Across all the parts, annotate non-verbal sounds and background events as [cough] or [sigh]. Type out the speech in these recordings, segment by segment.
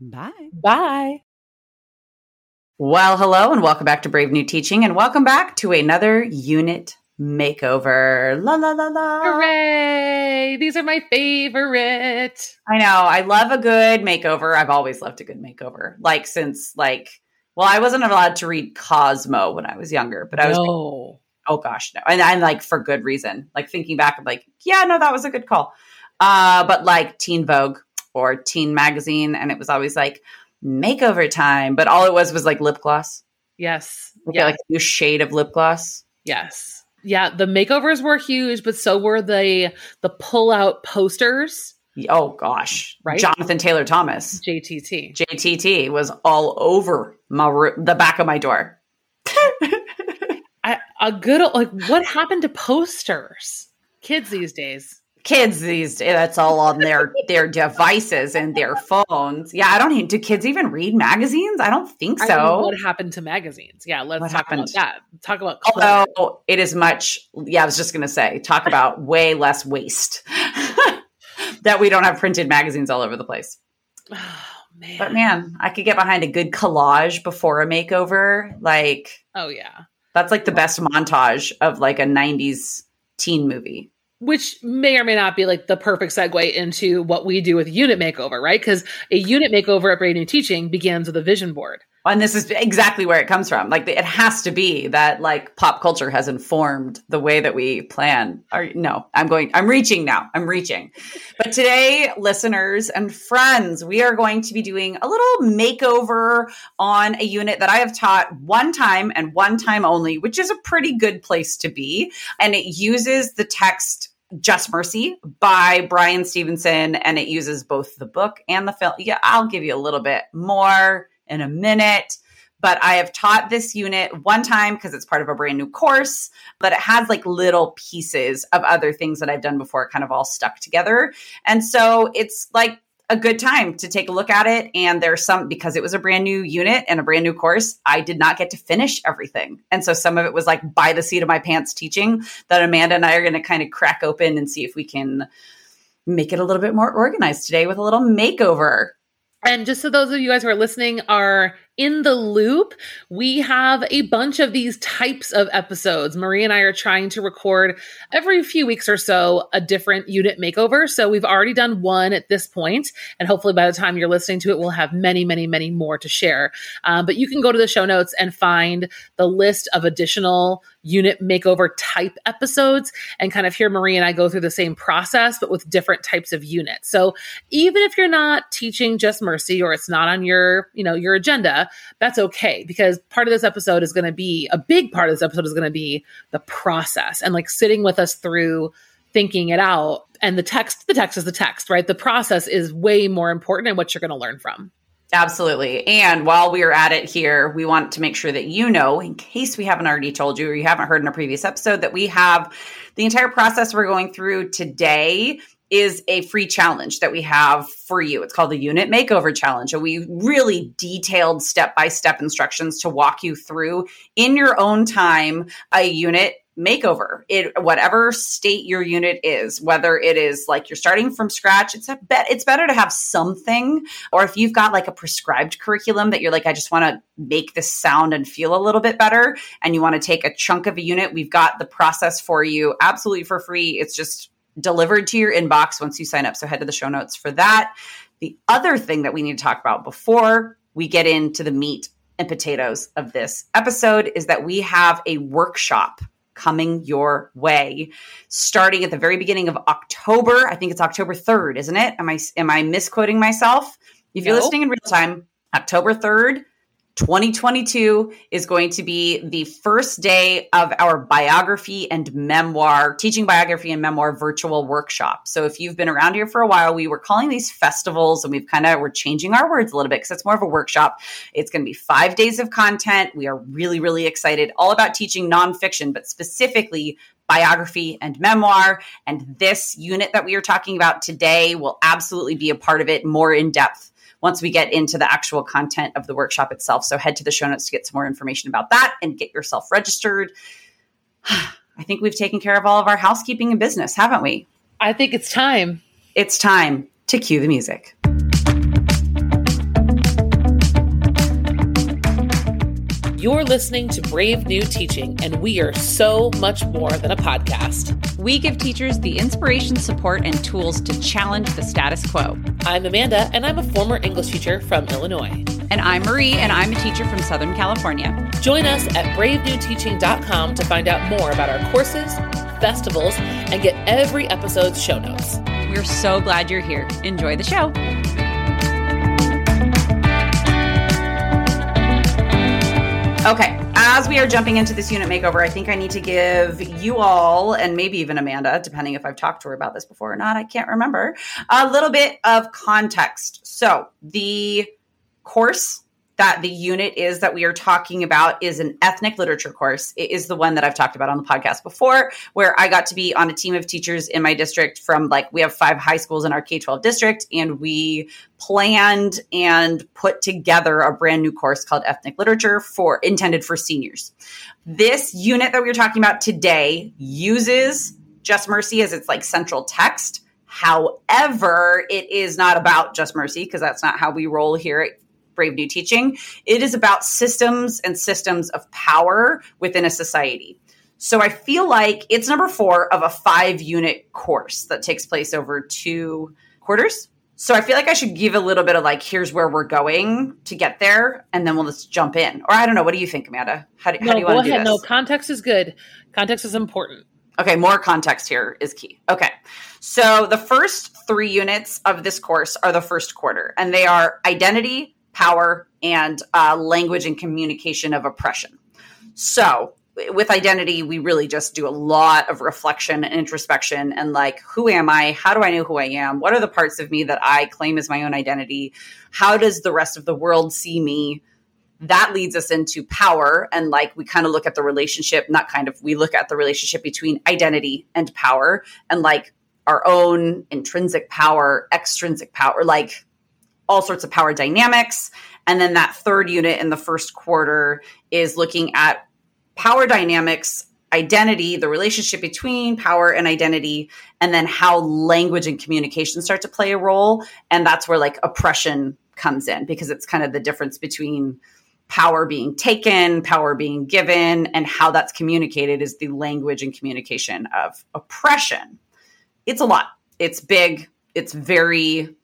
Bye. Bye. Well, hello and welcome back to Brave New Teaching and welcome back to another unit makeover. La la la la. Hooray! These are my favorite. I know. I love a good makeover. I've always loved a good makeover. Like since like well, I wasn't allowed to read Cosmo when I was younger, but I was no. oh gosh, no. And I'm like for good reason. Like thinking back, I'm like, yeah, no, that was a good call. Uh, but like Teen Vogue, or teen magazine and it was always like makeover time but all it was was like lip gloss. Yes. Yeah. like a new shade of lip gloss. Yes. Yeah the makeovers were huge but so were the the pull out posters oh gosh. Right? Jonathan taylor thomas. Jtt jtt was all over my the back of my door. [laughs] I, a good like what happened to posters? Kids these days kids these days that's all on their their devices and their phones. Yeah i don't even do kids even read magazines? I don't think so I mean, what happened to magazines. Yeah let's what talk happened? about that. Talk about although it is much yeah i was just gonna say talk about way less waste [laughs] that we don't have printed magazines all over the place. [sighs] Oh, man. but man. i could get behind a good collage before a makeover like oh yeah. that's like the best montage of like a 90s teen movie which may or may not be like the perfect segue into what we do with unit makeover, right? Because a unit makeover at Brave New Teaching begins with a vision board. And this is exactly where it comes from. Like it has to be that like pop culture has informed the way that we plan. Or no, I'm going, I'm reaching now. I'm reaching. But today, listeners and friends, we are going to be doing a little makeover on a unit that I have taught one time and one time only, which is a pretty good place to be. And it uses the text just Mercy by Bryan Stevenson, and it uses both the book and the film. Yeah, I'll give you a little bit more in a minute. But I have taught this unit one time because it's part of a brand new course, but it has like little pieces of other things that I've done before, kind of all stuck together. And so it's like a good time to take a look at it. And there's some, because it was a brand new unit and a brand new course, I did not get to finish everything. And so some of it was like by the seat of my pants teaching that Amanda and I are going to kind of crack open and see if we can make it a little bit more organized today with a little makeover. And just so those of you guys who are listening are in the loop, we have a bunch of these types of episodes. Marie and I are trying to record every few weeks or so a different unit makeover. So we've already done one at this point, and hopefully by the time you're listening to it, we'll have many, many, many more to share. Um, but you can go to the show notes and find the list of additional unit makeover type episodes and kind of hear Marie and I go through the same process, but with different types of units. So even if you're not teaching just mercy or it's not on your, you know, your agenda, that's okay because part of this episode is going to be a big part of this episode is going to be the process and like sitting with us through thinking it out. And the text, the text is the text, right? The process is way more important and what you're going to learn from. Absolutely. And while we are at it here, we want to make sure that you know, in case we haven't already told you or you haven't heard in a previous episode, that we have the entire process we're going through today is a free challenge that we have for you. It's called the Unit Makeover Challenge. And we really detailed step by step instructions to walk you through in your own time a unit makeover it whatever state your unit is whether it is like you're starting from scratch it's a bet it's better to have something or if you've got like a prescribed curriculum that you're like i just want to make this sound and feel a little bit better and you want to take a chunk of a unit we've got the process for you absolutely for free it's just delivered to your inbox once you sign up so head to the show notes for that the other thing that we need to talk about before we get into the meat and potatoes of this episode is that we have a workshop coming your way starting at the very beginning of October. I think it's October 3rd, isn't it? Am I am I misquoting myself? If you're listening in real time, October 3rd, 2022 is going to be the first day of our biography and memoir, teaching biography and memoir virtual workshop. So if you've been around here for a while, we were calling these festivals and we've kind of, we're changing our words a little bit because it's more of a workshop. It's going to be five days of content. We are really, really excited all about teaching nonfiction, but specifically biography and memoir. And this unit that we are talking about today will absolutely be a part of it more in depth once we get into the actual content of the workshop itself. So head to the show notes to get some more information about that and get yourself registered. [sighs] I think we've taken care of all of our housekeeping and business, haven't we? I think it's time. It's time to cue the music. You're listening to Brave New Teaching, and we are so much more than a podcast. We give teachers the inspiration, support, and tools to challenge the status quo. I'm Amanda, and I'm a former English teacher from Illinois. And I'm Marie, and I'm a teacher from Southern California. Join us at bravenewteaching.com to find out more about our courses, festivals, and get every episode's show notes. We're so glad you're here. Enjoy the show. Okay, as we are jumping into this unit makeover, I think I need to give you all, and maybe even Amanda, depending if I've talked to her about this before or not, I can't remember, a little bit of context. So, the course that the unit is that we are talking about is an ethnic literature course. It is the one that I've talked about on the podcast before, where I got to be on a team of teachers in my district from like, we have five high schools in our K 12 district, and we planned and put together a brand new course called ethnic literature for intended for seniors. This unit that we are talking about today uses Just Mercy as its like central text. However, it is not about Just Mercy because that's not how we roll here Brave New Teaching. It is about systems and systems of power within a society. So I feel like it's number four of a five unit course that takes place over two quarters. So I feel like I should give a little bit of like, here's where we're going to get there, and then we'll just jump in. Or I don't know. What do you think, Amanda? How do, no, how do you want to do this? No, context is good. Context is important. Okay, more context here is key. Okay. So the first three units of this course are the first quarter, and they are identity, power, and uh, language and communication of oppression. So, with identity, we really just do a lot of reflection and introspection and like, who am I? How do I know who I am? What are the parts of me that I claim as my own identity? How does the rest of the world see me? That leads us into power. And like, we kind of look at the relationship, not kind of, we look at the relationship between identity and power and like our own intrinsic power, extrinsic power, like all sorts of power dynamics. And then that third unit in the first quarter is looking at power dynamics, identity, the relationship between power and identity, and then how language and communication start to play a role. And that's where like oppression comes in because it's kind of the difference between power being taken, power being given, and how that's communicated is the language and communication of oppression. It's a lot. It's big. It's very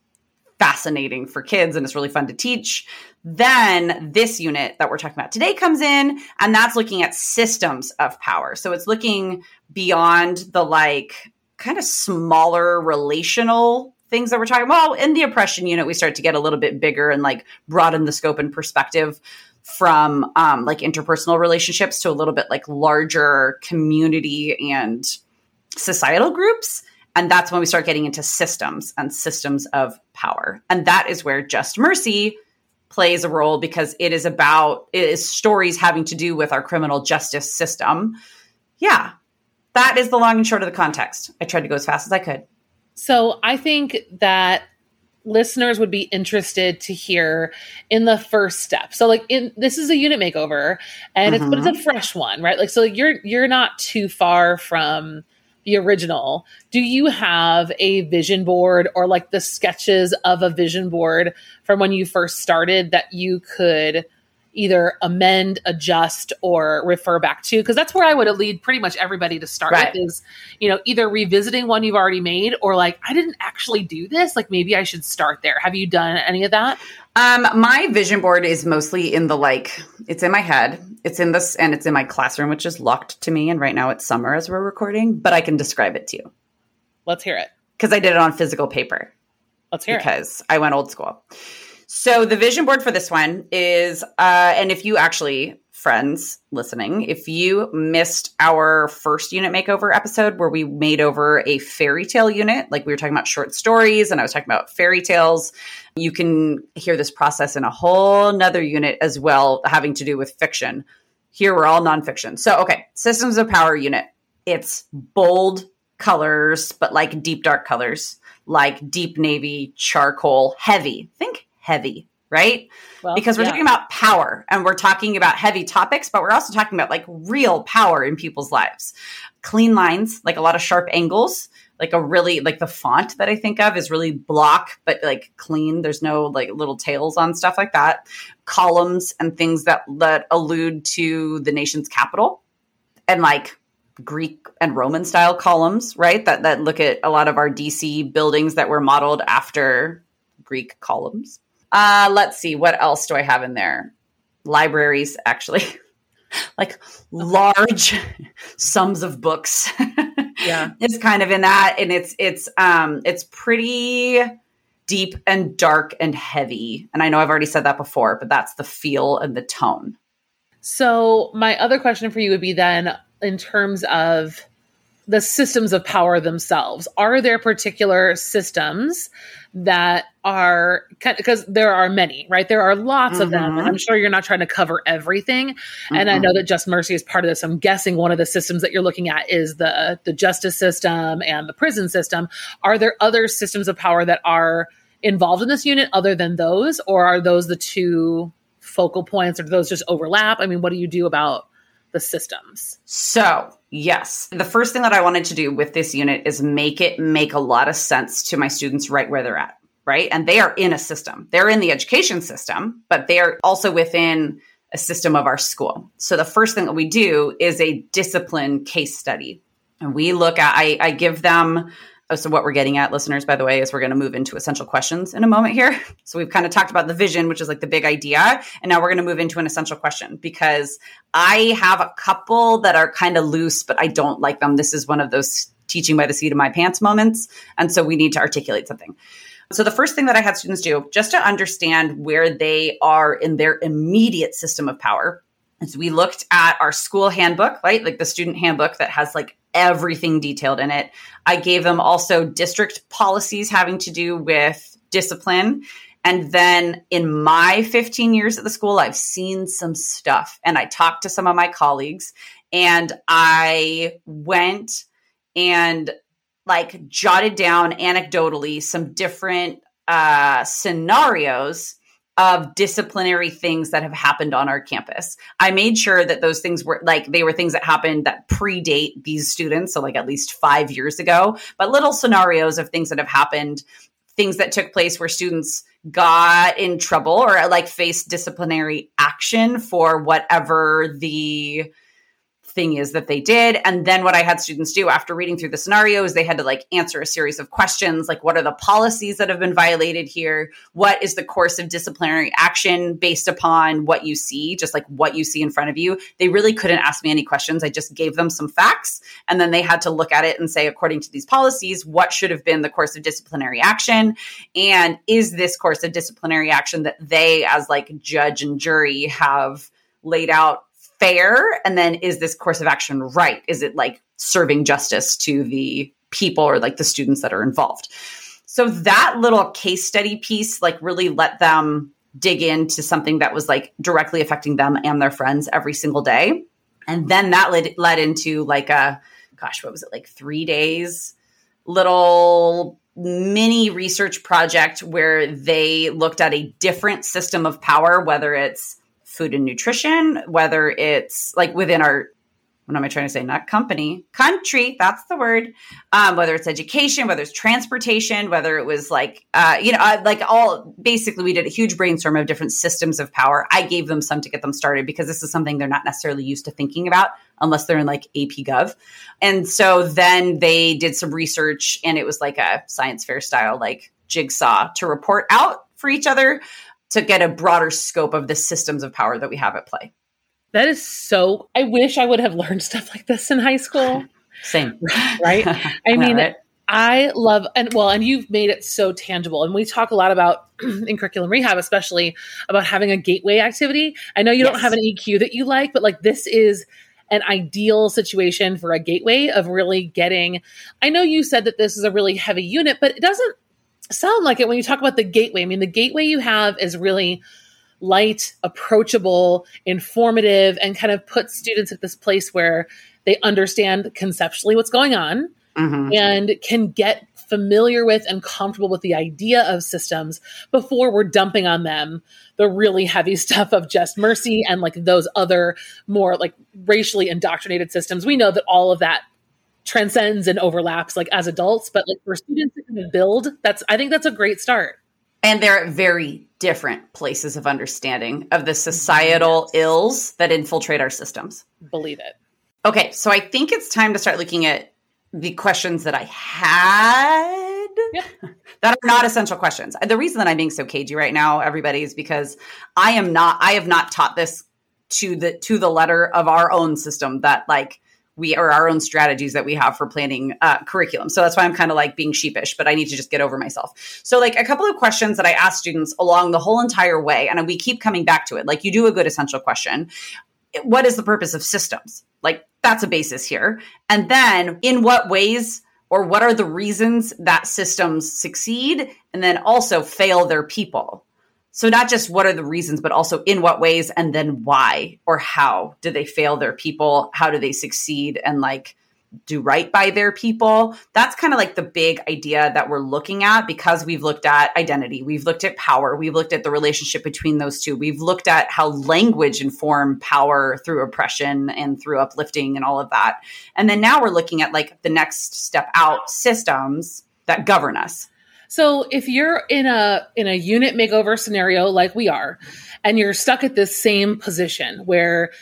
fascinating for kids and it's really fun to teach. Then this unit that we're talking about today comes in and that's looking at systems of power. So it's looking beyond the like kind of smaller relational things that we're talking about. Well, in the oppression unit, we start to get a little bit bigger and like broaden the scope and perspective from um, like interpersonal relationships to a little bit like larger community and societal groups. And that's when we start getting into systems and systems of power. And that is where Just Mercy plays a role because it is about it is stories having to do with our criminal justice system. Yeah. That is the long and short of the context. I tried to go as fast as I could. So I think that listeners would be interested to hear in the first step. So like in this is a unit makeover and mm-hmm. it's but it's a mm-hmm. fresh one, right? Like so you're you're not too far from the original, do you have a vision board or like the sketches of a vision board from when you first started that you could either amend, adjust, or refer back to? Because that's where I would lead pretty much everybody to start right. with is, you know, either revisiting one you've already made or like, I didn't actually do this. Like maybe I should start there. Have you done any of that? Um, my vision board is mostly in the like, it's in my head. It's in this and it's in my classroom, which is locked to me. And right now it's summer as we're recording, but I can describe it to you. Let's hear it. Because I did it on physical paper. Let's hear because it. Because I went old school. So the vision board for this one is, uh, and if you actually, friends listening, if you missed our first unit makeover episode where we made over a fairy tale unit, like we were talking about short stories and I was talking about fairy tales, you can hear this process in a whole nother unit as well, having to do with fiction. Here we're all nonfiction. So, okay, systems of power unit. It's bold colors, but like deep dark colors, like deep navy, charcoal, heavy. Think heavy, right? Well, because we're yeah. talking about power and we're talking about heavy topics, but we're also talking about like real power in people's lives. Clean lines, like a lot of sharp angles, like a really like the font that I think of is really block but like clean. There's no like little tails on stuff like that. Columns and things that that allude to the nation's capital and like Greek and Roman style columns, right? That that look at a lot of our DC buildings that were modeled after Greek columns. Uh, let's see, what else do I have in there? Libraries, actually, [laughs] like large sums of books. yeah, [laughs] it's kind of in that, and it's it's um it's pretty deep and dark and heavy. And I know I've already said that before, but that's the feel and the tone. So my other question for you would be then, in terms of the systems of power themselves, are there particular systems that are because there are many, right? There are lots mm-hmm. of them, and mm-hmm. I'm sure you're not trying to cover everything. Mm-hmm. And I know that Just Mercy is part of this. I'm guessing one of the systems that you're looking at is the the justice system and the prison system. Are there other systems of power that are involved in this unit other than those, or are those the two focal points, or do those just overlap? I mean, what do you do about the systems? So Yes. The first thing that I wanted to do with this unit is make it make a lot of sense to my students right where they're at, right? And they are in a system. They're in the education system, but they are also within a system of our school. So the first thing that we do is a discipline case study. And we look at, I, I give them so what we're getting at listeners by the way is we're going to move into essential questions in a moment here. So we've kind of talked about the vision which is like the big idea and now we're going to move into an essential question because i have a couple that are kind of loose but i don't like them. This is one of those teaching by the seat of my pants moments and so we need to articulate something. So the first thing that i had students do just to understand where they are in their immediate system of power is we looked at our school handbook right like the student handbook that has like everything detailed in it. I gave them also district policies having to do with discipline. And then in my 15 years at the school, I've seen some stuff and I talked to some of my colleagues and I went and like jotted down anecdotally some different uh, scenarios of disciplinary things that have happened on our campus. I made sure that those things were like they were things that happened that predate these students, so like at least 5 years ago, but little scenarios of things that have happened, things that took place where students got in trouble or like faced disciplinary action for whatever the thing is that they did. And then what I had students do after reading through the scenarios, they had to like answer a series of questions like, what are the policies that have been violated here? What is the course of disciplinary action based upon what you see, just like what you see in front of you? They really couldn't ask me any questions. I just gave them some facts. And then they had to look at it and say, according to these policies, what should have been the course of disciplinary action? And is this course of disciplinary action that they, as like judge and jury, have laid out fair? And then is this course of action right? Is it like serving justice to the people or like the students that are involved? So that little case study piece like really let them dig into something that was like directly affecting them and their friends every single day. And then that led led into like a gosh, what was it like 3 days little mini research project where they looked at a different system of power whether it's food and nutrition, whether it's like within our what am I trying to say? Not company, country. That's the word. Um, whether it's education, whether it's transportation, whether it was like, uh, you know, uh, like all basically, we did a huge brainstorm of different systems of power. I gave them some to get them started because this is something they're not necessarily used to thinking about unless they're in like AP Gov. And so then they did some research and it was like a science fair style, like jigsaw to report out for each other to get a broader scope of the systems of power that we have at play. That is so. I wish I would have [laughs] learned stuff like this in high school. [laughs] Same. [laughs] Right? I mean, right? I love, and well, and you've made it so tangible. And we talk a lot about [clears throat] in curriculum rehab, especially about having a gateway activity. I know you yes. don't have an EQ that you like, but like this is an ideal situation for a gateway of really getting. I know you said that this is a really heavy unit, but it doesn't sound like it when you talk about the gateway. I mean, the gateway you have is really light, approachable, informative, and kind of puts students at this place where they understand conceptually what's going on mm-hmm. and can get familiar with and comfortable with the idea of systems before we're dumping on them the really heavy [laughs] stuff of just mercy and like those other more like racially indoctrinated systems. We know that all of that transcends and overlaps like as adults, but like for students to kind of build, that's I think that's a great start. And they're at very different places of understanding of the societal ills that infiltrate our systems. Believe it. Okay, so I think it's time to start looking at the questions that I had yeah. [laughs] that are not essential questions. The reason that I'm being so cagey right now, everybody, is because I am not I have not taught this to the to the letter of our own system that like we are our own strategies that we have for planning uh, curriculum. So that's why I'm kind of like being sheepish, but I need to just get over myself. So, like a couple of questions that I ask students along the whole entire way, and we keep coming back to it. Like, you do a good essential question. What is the purpose of systems? Like, that's a basis here. And then, in what ways or what are the reasons that systems succeed and then also fail their people? So not just what are the reasons, but also in what ways and then why or how do they fail their people? How do they succeed and like do right by their people? That's kind of like the big idea that we're looking at because we've looked at identity, we've looked at power, we've looked at the relationship between those two. We've looked at how language inform power through oppression and through uplifting and all of that. And then now we're looking at like the next step out systems that govern us. So if you're in a in a unit makeover scenario like we are, and you're stuck at this same position where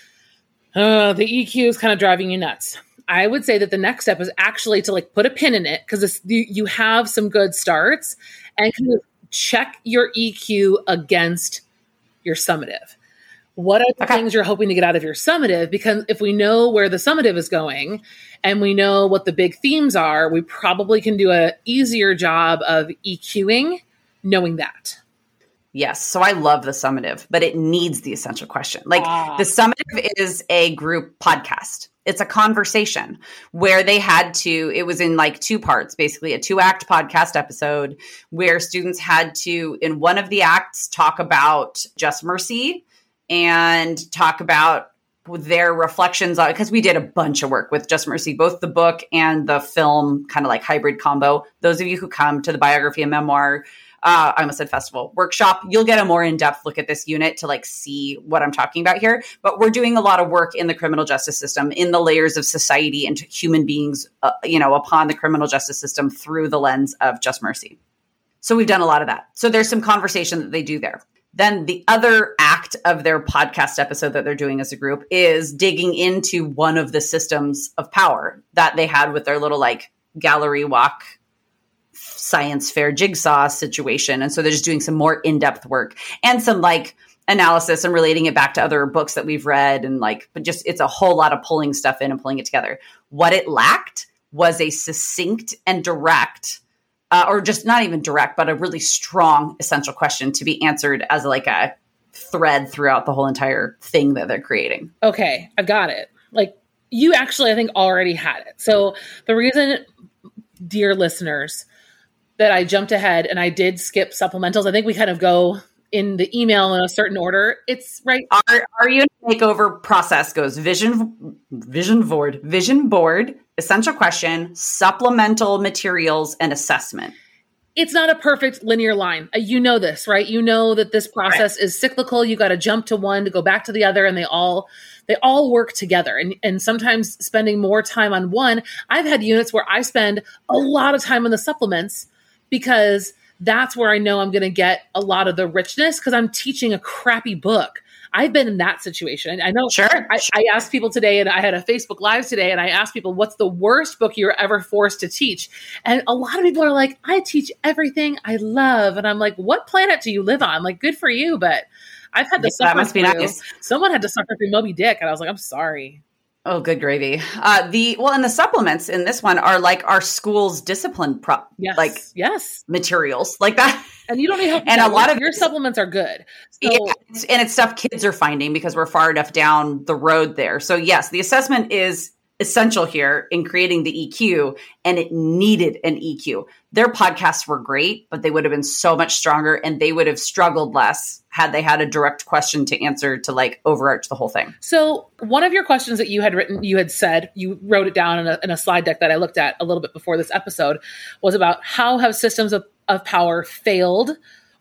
uh, the EQ is kind of driving you nuts, I would say that the next step is actually to like put a pin in it because you, have some good starts and kind of check your EQ against your summative. What are the okay. things you're hoping to get out of your summative? Because if we know where the summative is going and we know what the big themes are, we probably can do a easier job of EQing knowing that. Yes. So I love the summative, but it needs the essential question. Like ah. the summative is a group podcast. It's a conversation where they had to, it was in like two parts, basically a two act podcast episode where students had to, in one of the acts, talk about just mercy and talk about their reflections on because we did a bunch of work with Just Mercy, both the book and the film, kind of like hybrid combo. Those of you who come to the biography and memoir, uh, I almost said festival workshop, you'll get a more in depth look at this unit to like see what I'm talking about here. But we're doing a lot of work in the criminal justice system, in the layers of society and human beings, uh, you know, upon the criminal justice system through the lens of Just Mercy. So we've done a lot of that. So there's some conversation that they do there. Then the other act of their podcast episode that they're doing as a group is digging into one of the systems of power that they had with their little like gallery walk science fair jigsaw situation. And so they're just doing some more in depth work and some like analysis and relating it back to other books that we've read. And like, but just it's a whole lot of pulling stuff in and pulling it together. What it lacked was a succinct and direct uh, or just not even direct, but a really strong essential question to be answered as like a thread throughout the whole entire thing that they're creating. Okay, I've got it. Like you actually, I think, already had it. So the reason, dear listeners, that I jumped ahead and I did skip supplementals, I think we kind of go in the email in a certain order. It's right. Our, our unit makeover process goes vision, vision board, vision board, essential question, supplemental materials, and assessment. It's not a perfect linear line. Uh, you know this, right? You know that this process right. is cyclical. You got to jump to one to go back to the other, and they all they all work together. And and sometimes spending more time on one. I've had units where I spend a lot of time on the supplements because that's where I know I'm going to get a lot of the richness because I'm teaching a crappy book. I've been in that situation. I know. Sure I, sure. I, asked people today, and I had a Facebook Live today, and I asked people, "What's the worst book you were ever forced to teach?" And a lot of people are like, "I teach everything I love," and I'm like, "What planet do you live on?" Like, good for you, but I've had to yeah, suffer. That must through, be nice. Someone had to suffer through Moby Dick, and I was like, "I'm sorry." Oh, good gravy. Uh, the well, and the supplements in this one are like our school's discipline prop, yes. like yes materials like that. And you don't need help. and a lot of your supplements are good. So, yeah, and it's stuff kids are finding because we're far enough down the road there. So yes, the assessment is essential here in creating the EQ, and it needed an EQ. Their podcasts were great, but they would have been so much stronger, and they would have struggled less had they had a direct question to answer to like overarch the whole thing. So, one of your questions that you had written, you had said, you wrote it down in a, in a slide deck that I looked at a little bit before this episode, was about how have systems of, of power failed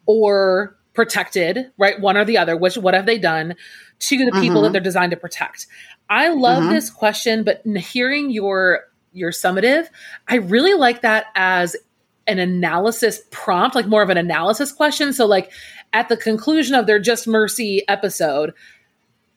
or protected, right? One or the other, which what have they done to the people mm-hmm. that they're designed to protect? I love mm-hmm. this question, but hearing your your summative, I really like that as an analysis prompt, like more of an analysis question. So like at the conclusion of their Just Mercy episode,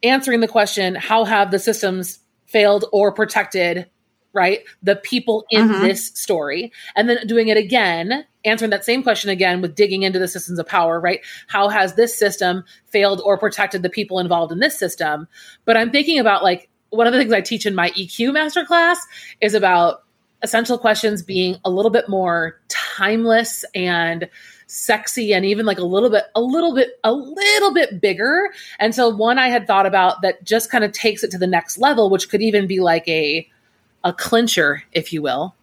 answering the question, how have the systems failed or protected right? The people in mm-hmm. this story. And then doing it again, answering that same question again with digging into the systems of power, right? How has this system failed or protected the people involved in this system? But I'm thinking about like one of the things I teach in my EQ masterclass is about essential questions being a little bit more timeless and sexy and even like a little bit a little bit a little bit bigger and so one i had thought about that just kind of takes it to the next level which could even be like a a clincher, if you will.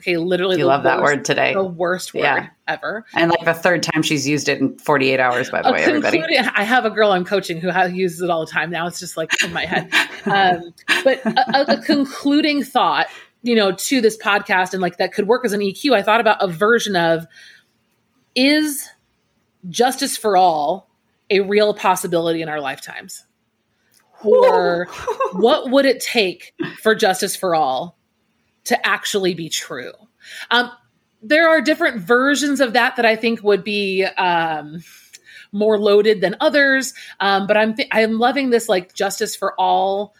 Okay, literally. You love worst, that word today. The worst word yeah. ever. And like the third time she's used it in 48 hours, by the a way, everybody. I have a girl I'm coaching who uses it all the time. Now it's just like in my head. um, but a, a concluding thought, you know, to this podcast and like that could work as an EQ, I thought about a version of is justice for all a real possibility in our lifetimes? Or what would it take for justice for all to actually be true? Um, there are different versions of that that I think would be um, more loaded than others. Um, but I'm th- I'm loving this like justice for all,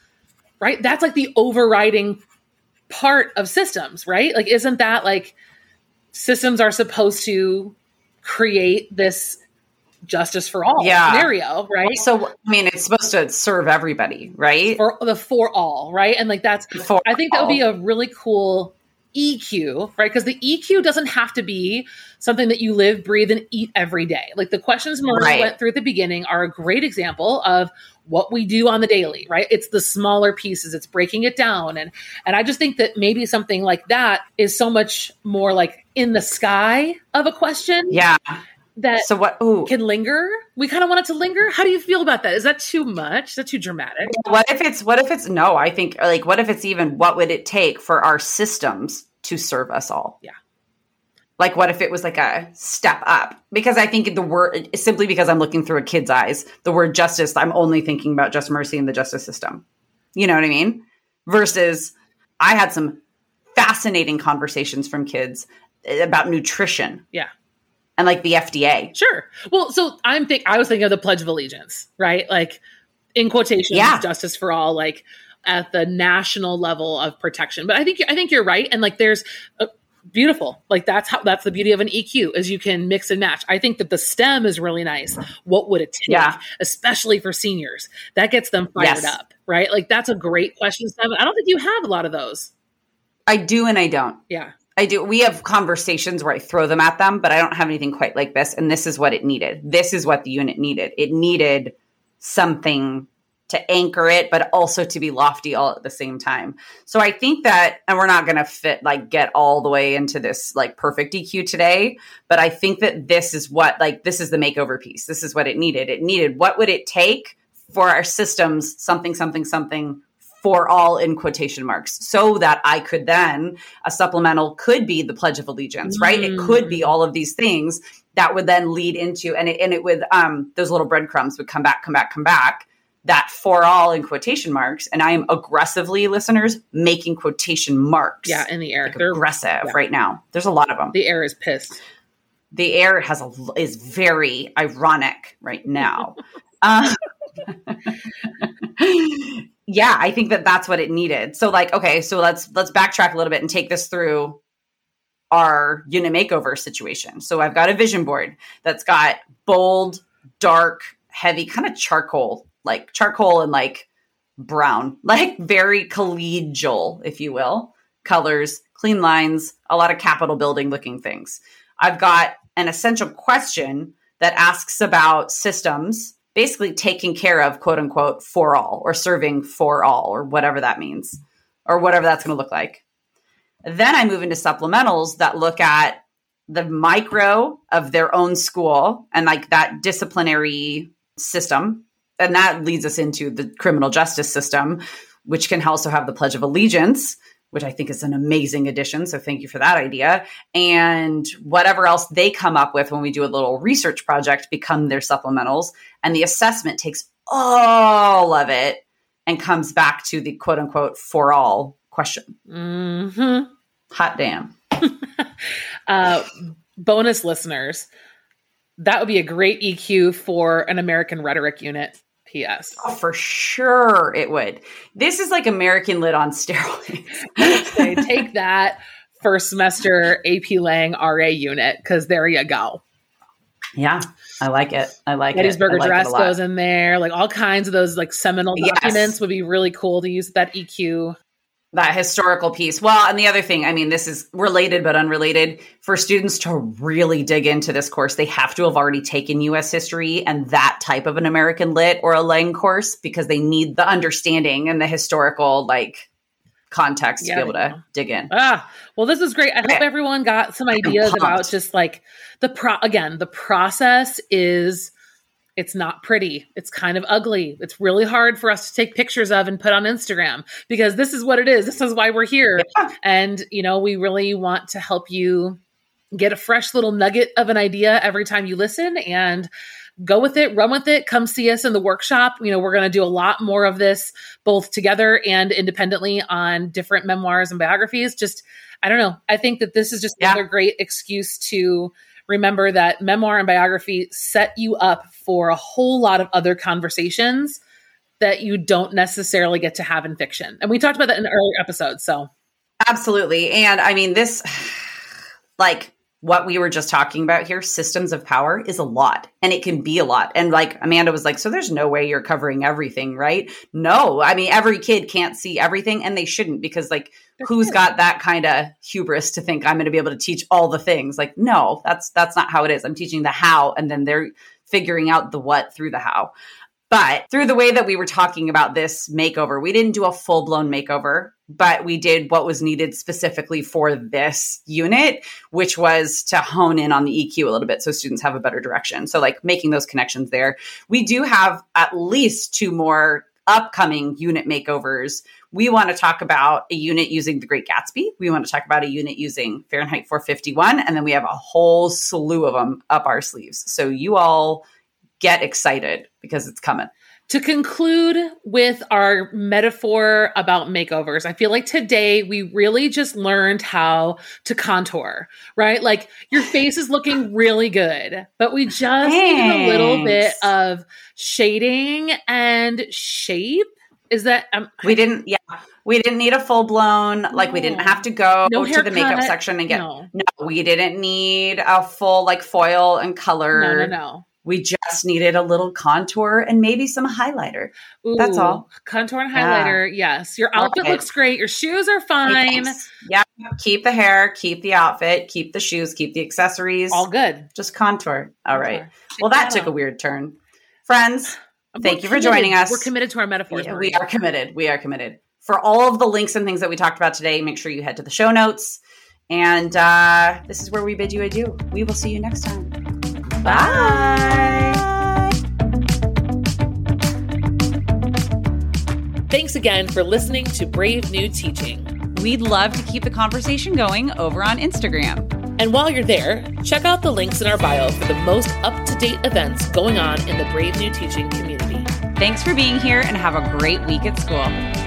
right? That's like the overriding part of systems, right? Like, isn't that like systems are supposed to create this justice for all yeah. scenario, right? So I mean, it's supposed to serve everybody, right? For the for all, right? And like that's for I think that would be a really cool EQ, right? Because the EQ doesn't have to be something that you live, breathe, and eat every day. Like the questions Marie right. went through at the beginning are a great example of what we do on the daily, right? It's the smaller pieces, it's breaking it down. And and I just think that maybe something like that is so much more like in the sky of a question. Yeah that so what ooh. can linger. We kind of want it to linger. How do you feel about that? Is that too much? Is that too dramatic? What if it's what if it's no? I think like what if it's even what would it take for our systems to serve us all? Yeah. Like what if it was like a step up? Because I think the word simply because I'm looking through a kid's eyes, the word justice, I'm only thinking about just mercy in the justice system. You know what I mean? Versus I had some fascinating conversations from kids eh, about nutrition. Yeah and like the FDA. Sure. Well, so I'm think I was thinking of the Pledge of Allegiance, right? Like in quotations, Yeah. justice for all, like at the national level of protection. But I think I think you're right, and like there's a, beautiful. Like that's how that's the beauty of an EQ is you can mix and match. I think that the STEM is really nice. What would it take, Yeah. especially for seniors? That gets them fired Yes. up, right? Like that's a great question. I don't think you have a lot of those. I do and I don't. Yeah. I do. We have conversations where I throw them at them, but I don't have anything quite like this. And this is what it needed. This is what the unit needed. It needed something to anchor it, but also to be lofty all at the same time. So I think that, and we're not going to fit like get all the way into this like perfect EQ today, but I think that this is what like this is the makeover piece. This is what it needed. It needed what would it take for our systems something something something for all in quotation marks so that I could then a supplemental could be the pledge of allegiance, right? It could be all of these things that would then lead into and it, and it would um those little breadcrumbs would come back come back come back that for all in quotation marks and I am aggressively listeners making quotation marks. Yeah, in the air. Like They're- aggressive yeah. right now. There's a lot of them. the air is pissed. The air has a is very ironic right now. Um, [laughs] yeah, I think that that's what it needed. So like, okay, so let's let's backtrack a little bit and take this through our unit makeover situation. So I've got a vision board that's got bold, dark, heavy, kind of charcoal, like charcoal and like brown, [laughs] like very collegial, if you will, colors, clean lines, a lot of capital building looking things. I've got an essential question that asks about systems basically taking care of quote unquote for all or serving for all or whatever that means or whatever that's going to look like. Then I move into supplementals that look at the micro of their own school and like that disciplinary system. And that leads us into the criminal justice system, which can also have the Pledge of Allegiance, which I think is an amazing addition. So thank you for that idea. And whatever else they come up with when we do a little research project become their supplementals. And the assessment takes all of it and comes back to the quote unquote for all question. hmm Hot damn. [laughs] Uh, bonus listeners, that would be a great EQ for an American rhetoric unit. P.S. Oh, for sure it would. This is like American lit on steroids. [laughs] Say, take that first semester AP Lang RA unit because there you go. yeah, I like it. I like Gettysburg it. I like Address goes in there. Like all kinds of those like seminal Yes. documents would be really cool to use that EQ. That historical piece. Well, and the other thing, I mean, this is related but unrelated. For students to really dig into this course, they have to have already taken US history and that type of an American lit or a Lang course because they need the understanding and the historical like context Yeah, to be able to dig in. Ah, well, this is great. I hope everyone got some ideas [laughs] about just like the pro. Again, the process is it's not pretty. It's kind of ugly. It's really hard for us to take pictures of and put on Instagram because this is what it is. This is why we're here. Yeah. And you know, we really want to help you get a fresh little nugget of an idea every time you listen and go with it, run with it, come see us in the workshop. You know, we're going to do a lot more of this both together and independently on different memoirs and biographies. Just, I don't know. I think that this is just Yeah. another great excuse to remember that memoir and biography set you up for a whole lot of other conversations that you don't necessarily get to have in fiction. And we talked about that in earlier episodes. So, Absolutely. And I mean, this, like what we were just talking about here, systems of power is a lot and it can be a lot. And like Amanda was like, so there's no way you're covering everything, right? No. I mean, every kid can't see everything and they shouldn't because, like, who's got that kind of hubris to think I'm going to be able to teach all the things? Like, no, that's that's not how it is. I'm teaching the how and then they're figuring out the what through the how. But through the way that we were talking about this makeover, we didn't do a full blown makeover, but we did what was needed specifically for this unit, which was to hone in on the EQ a little bit so students have a better direction. So, like making those connections there. We do have at least two more upcoming unit makeovers. We want to talk about a unit using the Great Gatsby. We want to talk about a unit using Fahrenheit 451. And then we have a whole slew of them up our sleeves. So, you all get excited because it's coming. To conclude with our metaphor about makeovers, I feel like today we really just learned how to contour, right? Like your [sighs] face is looking really good, but we just need a little bit of shading and shape. Is that um, we didn't? Yeah, we didn't need a full blown. No. Like we didn't have to go no to the makeup section and get. No. no, we didn't need a full like foil and color. No, no, no we just needed a little contour and maybe some highlighter. Ooh, That's all. Contour and highlighter. Yeah. Yes. Your outfit looks great. Your shoes are fine. Yeah. Keep the hair, keep the outfit, keep the shoes, keep the accessories. All good. Just contour. All contour. right. Well, that took a weird turn. Friends, We're thank you for joining us. We're committed to our metaphors. Yeah, we are committed. We are committed. For all of the links and things that we talked about today, make sure you head to the show notes. And uh, this is where we bid you adieu. We will see you next time. Bye. Thanks again for listening to Brave New Teaching. We'd love to keep the conversation going over on Instagram. And while you're there, check out the links in our bio for the most up to date events going on in the Brave New Teaching community. Thanks for being here and have a great week at school.